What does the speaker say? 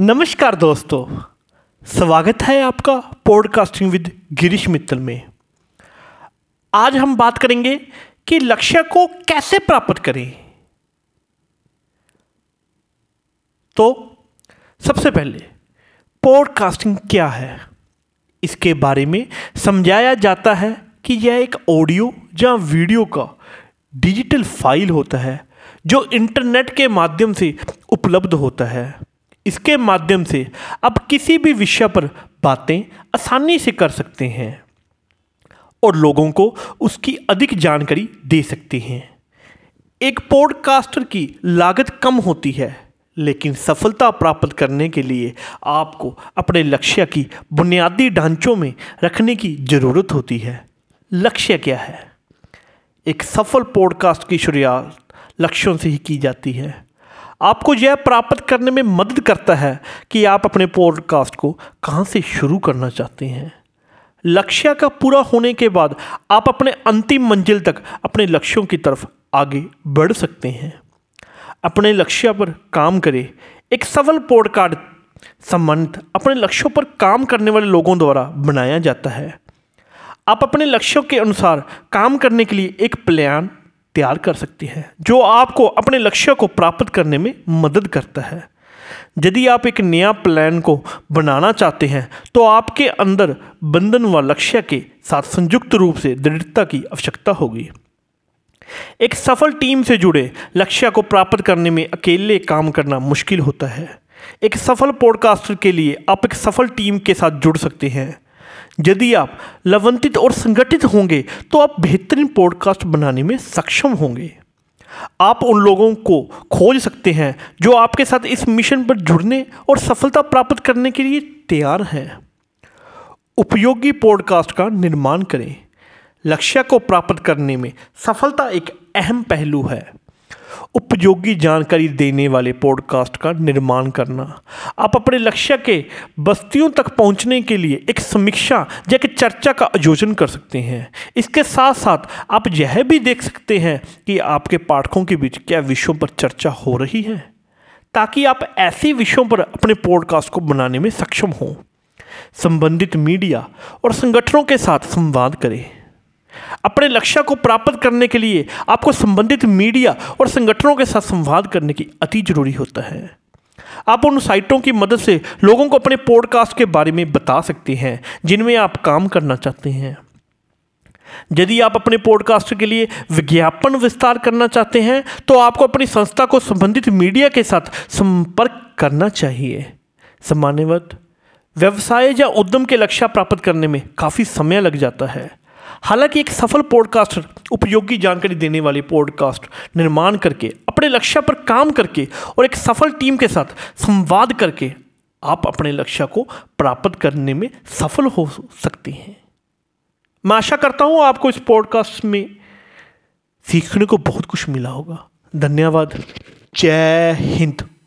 नमस्कार दोस्तों, स्वागत है आपका पॉडकास्टिंग विद गिरीश मित्तल में। आज हम बात करेंगे कि लक्ष्य को कैसे प्राप्त करें। तो सबसे पहले पॉडकास्टिंग क्या है? इसके बारे में समझाया जाता है कि यह एक ऑडियो या वीडियो का डिजिटल फ़ाइल होता है, जो इंटरनेट के माध्यम से उपलब्ध होता है। इसके माध्यम से आप किसी भी विषय पर बातें आसानी से कर सकते हैं और लोगों को उसकी अधिक जानकारी दे सकते हैं। एक पॉडकास्टर की लागत कम होती है, लेकिन सफलता प्राप्त करने के लिए आपको अपने लक्ष्य की बुनियादी ढांचों में रखने की ज़रूरत होती है। लक्ष्य क्या है? एक सफल पॉडकास्ट की शुरुआत लक्ष्यों से ही की जाती है। आपको यह प्राप्त करने में मदद करता है कि आप अपने पॉडकास्ट को कहाँ से शुरू करना चाहते हैं। लक्ष्य का पूरा होने के बाद आप अपने अंतिम मंजिल तक अपने लक्ष्यों की तरफ़ आगे बढ़ सकते हैं। अपने लक्ष्य पर काम करें। एक सफल पॉडकास्ट संबंध अपने लक्ष्यों पर काम करने वाले लोगों द्वारा बनाया जाता है। आप अपने लक्ष्यों के अनुसार काम करने के लिए एक प्लान तैयार कर सकती है, जो आपको अपने लक्ष्य को प्राप्त करने में मदद करता है। यदि आप एक नया प्लान को बनाना चाहते हैं तो आपके अंदर बंधन व लक्ष्य के साथ संयुक्त रूप से दृढ़ता की आवश्यकता होगी। एक सफल टीम से जुड़े लक्ष्य को प्राप्त करने में अकेले काम करना मुश्किल होता है। एक सफल पॉडकास्टर के लिए आप एक सफल टीम के साथ जुड़ सकते हैं। यदि आप लवंतित और संगठित होंगे तो आप बेहतरीन पॉडकास्ट बनाने में सक्षम होंगे। आप उन लोगों को खोज सकते हैं, जो आपके साथ इस मिशन पर जुड़ने और सफलता प्राप्त करने के लिए तैयार हैं। उपयोगी पॉडकास्ट का निर्माण करें। लक्ष्य को प्राप्त करने में सफलता एक अहम पहलू है। उपयोगी जानकारी देने वाले पॉडकास्ट का निर्माण करना। आप अपने लक्ष्य के बस्तियों तक पहुँचने के लिए एक समीक्षा या एक चर्चा का आयोजन कर सकते हैं। इसके साथ साथ आप यह भी देख सकते हैं कि आपके पाठकों के बीच क्या विषयों पर चर्चा हो रही है, ताकि आप ऐसे विषयों पर अपने पॉडकास्ट को बनाने में सक्षम हों। संबंधित मीडिया और संगठनों के साथ संवाद करें। अपने लक्ष्य को प्राप्त करने के लिए आपको संबंधित मीडिया और संगठनों के साथ संवाद करने की अति ज़रूरी होता है। आप उन साइटों की मदद से लोगों को अपने पॉडकास्ट के बारे में बता सकते हैं, जिनमें आप काम करना चाहते हैं। यदि आप अपने पॉडकास्ट के लिए विज्ञापन विस्तार करना चाहते हैं तो आपको अपनी संस्था को संबंधित मीडिया के साथ संपर्क करना चाहिए। सामान्यवत व्यवसाय या उद्यम के लक्ष्य प्राप्त करने में काफ़ी समय लग जाता है। हालाँकि एक सफल पॉडकास्टर, उपयोगी जानकारी देने वाले पॉडकास्ट निर्माण करके, अपने लक्ष्य पर काम करके और एक सफल टीम के साथ संवाद करके आप अपने लक्ष्य को प्राप्त करने में सफल हो सकते हैं। मैं आशा करता हूँ आपको इस पॉडकास्ट में सीखने को बहुत कुछ मिला होगा। धन्यवाद। जय हिंद।